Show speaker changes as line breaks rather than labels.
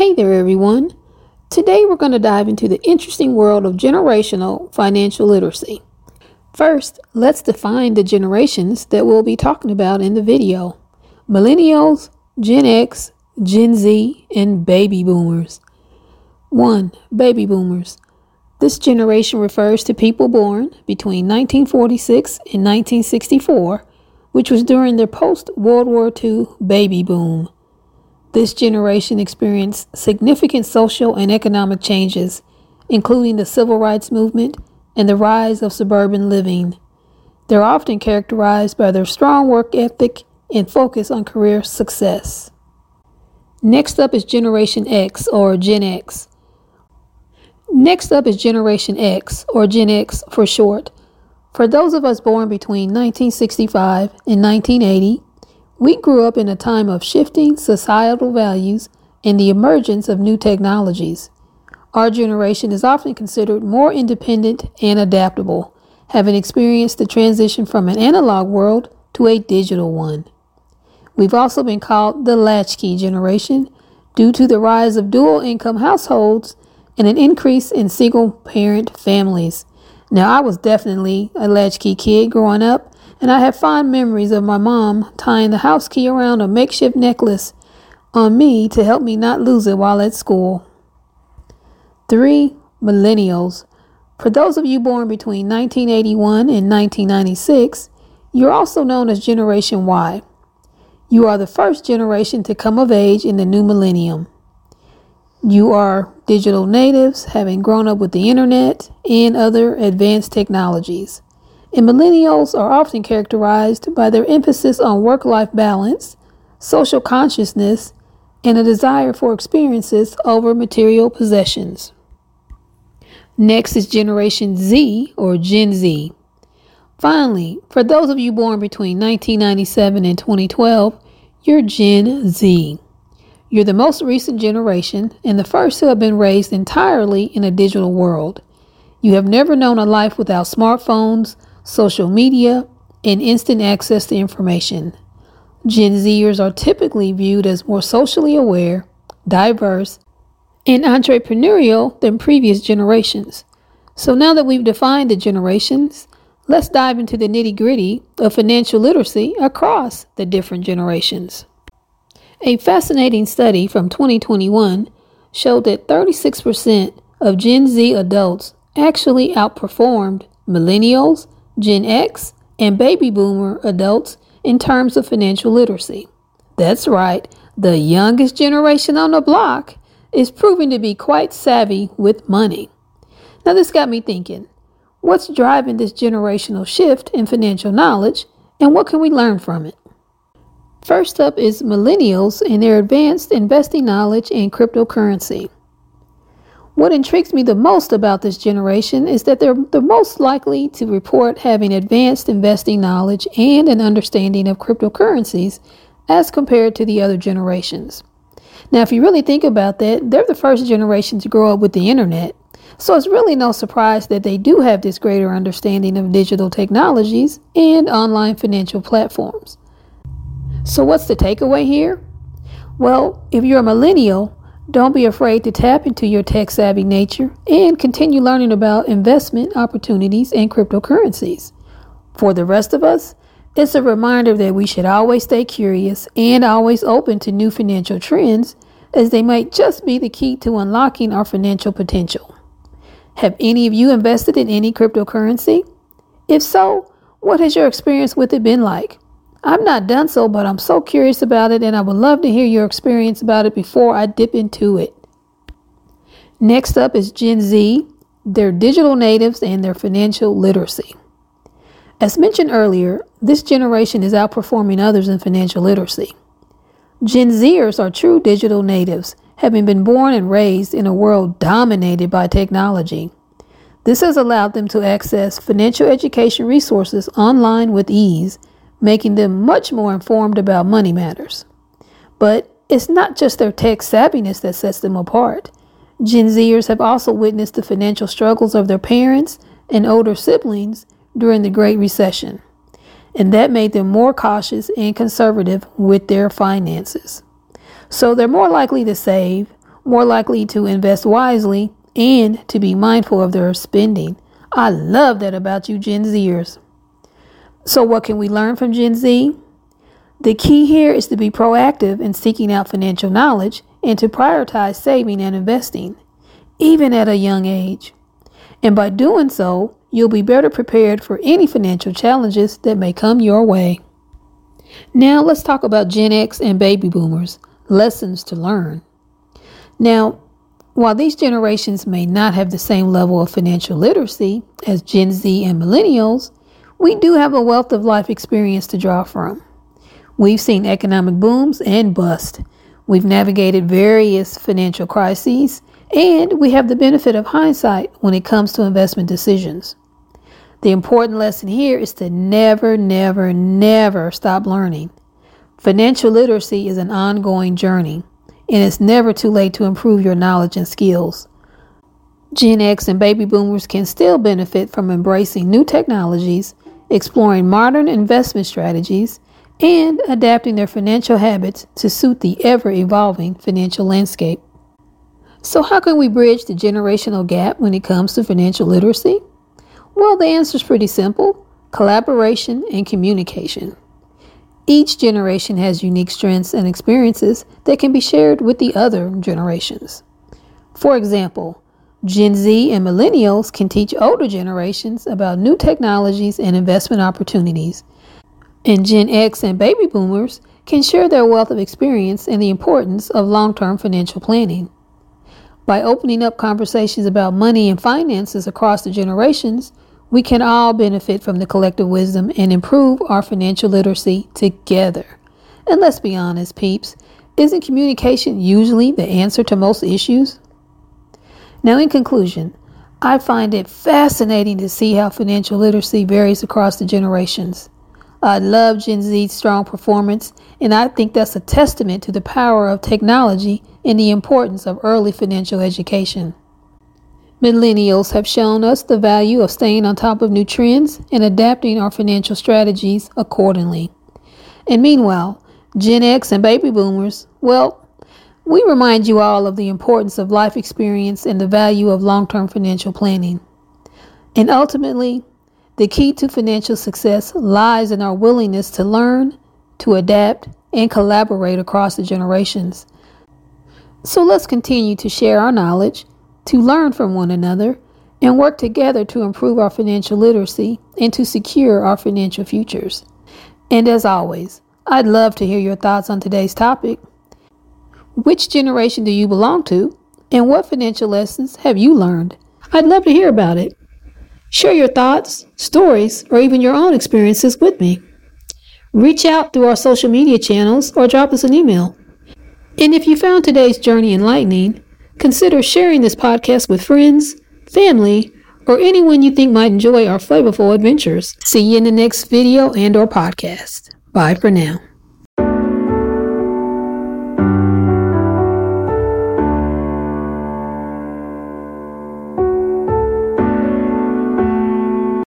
Hey there, everyone. Today we're going to dive into the interesting world of generational financial literacy. First, let's define the generations that we'll be talking about in the video Millennials, Gen X, Gen Z, and Baby Boomers. 1. Baby Boomers. This generation refers to people born between 1946 and 1964, which was during their post World War II baby boom. This generation experienced significant social and economic changes, including the civil rights movement and the rise of suburban living. They're often characterized by their strong work ethic and focus on career success. Next up is Generation X or Gen X. Next up is Generation X or Gen X for short. For those of us born between 1965 and 1980, we grew up in a time of shifting societal values and the emergence of new technologies. Our generation is often considered more independent and adaptable, having experienced the transition from an analog world to a digital one. We've also been called the latchkey generation due to the rise of dual income households and an increase in single parent families. Now, I was definitely a latchkey kid growing up, and I have fond memories of my mom tying the house key around a makeshift necklace on me to help me not lose it while at school. 3. Millennials. For those of you born between 1981 and 1996, you're also known as Generation Y. You are the first generation to come of age in the new millennium. You are digital natives, having grown up with the internet and other advanced technologies and millennials are often characterized by their emphasis on work life balance, social consciousness, and a desire for experiences over material possessions. Next is Generation Z or Gen Z. Finally, for those of you born between 1997 and 2012, you're Gen Z. You're the most recent generation and the first to have been raised entirely in a digital world. You have never known a life without smartphones, social media, and instant access to information. Gen Zers are typically viewed as more socially aware, diverse, and entrepreneurial than previous generations. So now that we've defined the generations, let's dive into the nitty gritty of financial literacy across the different generations. A fascinating study from 2021 showed that 36% of Gen Z adults actually outperformed millennials Gen X, and baby boomer adults in terms of financial literacy. That's right, the youngest generation on the block is proving to be quite savvy with money. Now, this got me thinking what's driving this generational shift in financial knowledge, and what can we learn from it? First up is millennials and their advanced investing knowledge in cryptocurrency. What intrigues me the most about this generation is that they're the most likely to report having advanced investing knowledge and an understanding of cryptocurrencies as compared to the other generations. Now, if you really think about that, they're the first generation to grow up with the internet. So it's really no surprise that they do have this greater understanding of digital technologies and online financial platforms. So, what's the takeaway here? Well, if you're a millennial, don't be afraid to tap into your tech savvy nature and continue learning about investment opportunities and cryptocurrencies. For the rest of us, it's a reminder that we should always stay curious and always open to new financial trends, as they might just be the key to unlocking our financial potential. Have any of you invested in any cryptocurrency? If so, what has your experience with it been like? I've not done so, but I'm so curious about it and I would love to hear your experience about it before I dip into it. Next up is Gen Z, their digital natives and their financial literacy. As mentioned earlier, this generation is outperforming others in financial literacy. Gen Zers are true digital natives, having been born and raised in a world dominated by technology. This has allowed them to access financial education resources online with ease making them much more informed about money matters. But it's not just their tech savviness that sets them apart. Gen Zers have also witnessed the financial struggles of their parents and older siblings during the Great Recession, and that made them more cautious and conservative with their finances. So they're more likely to save, more likely to invest wisely, and to be mindful of their spending. I love that about you, Gen Zers. So, what can we learn from Gen Z? The key here is to be proactive in seeking out financial knowledge and to prioritize saving and investing, even at a young age. And by doing so, you'll be better prepared for any financial challenges that may come your way. Now, let's talk about Gen X and baby boomers lessons to learn. Now, while these generations may not have the same level of financial literacy as Gen Z and millennials, we do have a wealth of life experience to draw from. We've seen economic booms and busts. We've navigated various financial crises, and we have the benefit of hindsight when it comes to investment decisions. The important lesson here is to never, never, never stop learning. Financial literacy is an ongoing journey, and it's never too late to improve your knowledge and skills. Gen X and baby boomers can still benefit from embracing new technologies, exploring modern investment strategies, and adapting their financial habits to suit the ever evolving financial landscape. So, how can we bridge the generational gap when it comes to financial literacy? Well, the answer is pretty simple collaboration and communication. Each generation has unique strengths and experiences that can be shared with the other generations. For example, Gen Z and millennials can teach older generations about new technologies and investment opportunities. And Gen X and baby boomers can share their wealth of experience and the importance of long term financial planning. By opening up conversations about money and finances across the generations, we can all benefit from the collective wisdom and improve our financial literacy together. And let's be honest, peeps, isn't communication usually the answer to most issues? Now, in conclusion, I find it fascinating to see how financial literacy varies across the generations. I love Gen Z's strong performance, and I think that's a testament to the power of technology and the importance of early financial education. Millennials have shown us the value of staying on top of new trends and adapting our financial strategies accordingly. And meanwhile, Gen X and baby boomers, well, we remind you all of the importance of life experience and the value of long term financial planning. And ultimately, the key to financial success lies in our willingness to learn, to adapt, and collaborate across the generations. So let's continue to share our knowledge to learn from one another, and work together to improve our financial literacy and to secure our financial futures. And as always, I'd love to hear your thoughts on today's topic. Which generation do you belong to, and what financial lessons have you learned? I'd love to hear about it. Share your thoughts, stories, or even your own experiences with me. Reach out through our social media channels or drop us an email. And if you found today's journey enlightening, Consider sharing this podcast with friends, family, or anyone you think might enjoy our flavorful adventures. See you in the next video and or podcast. Bye for now.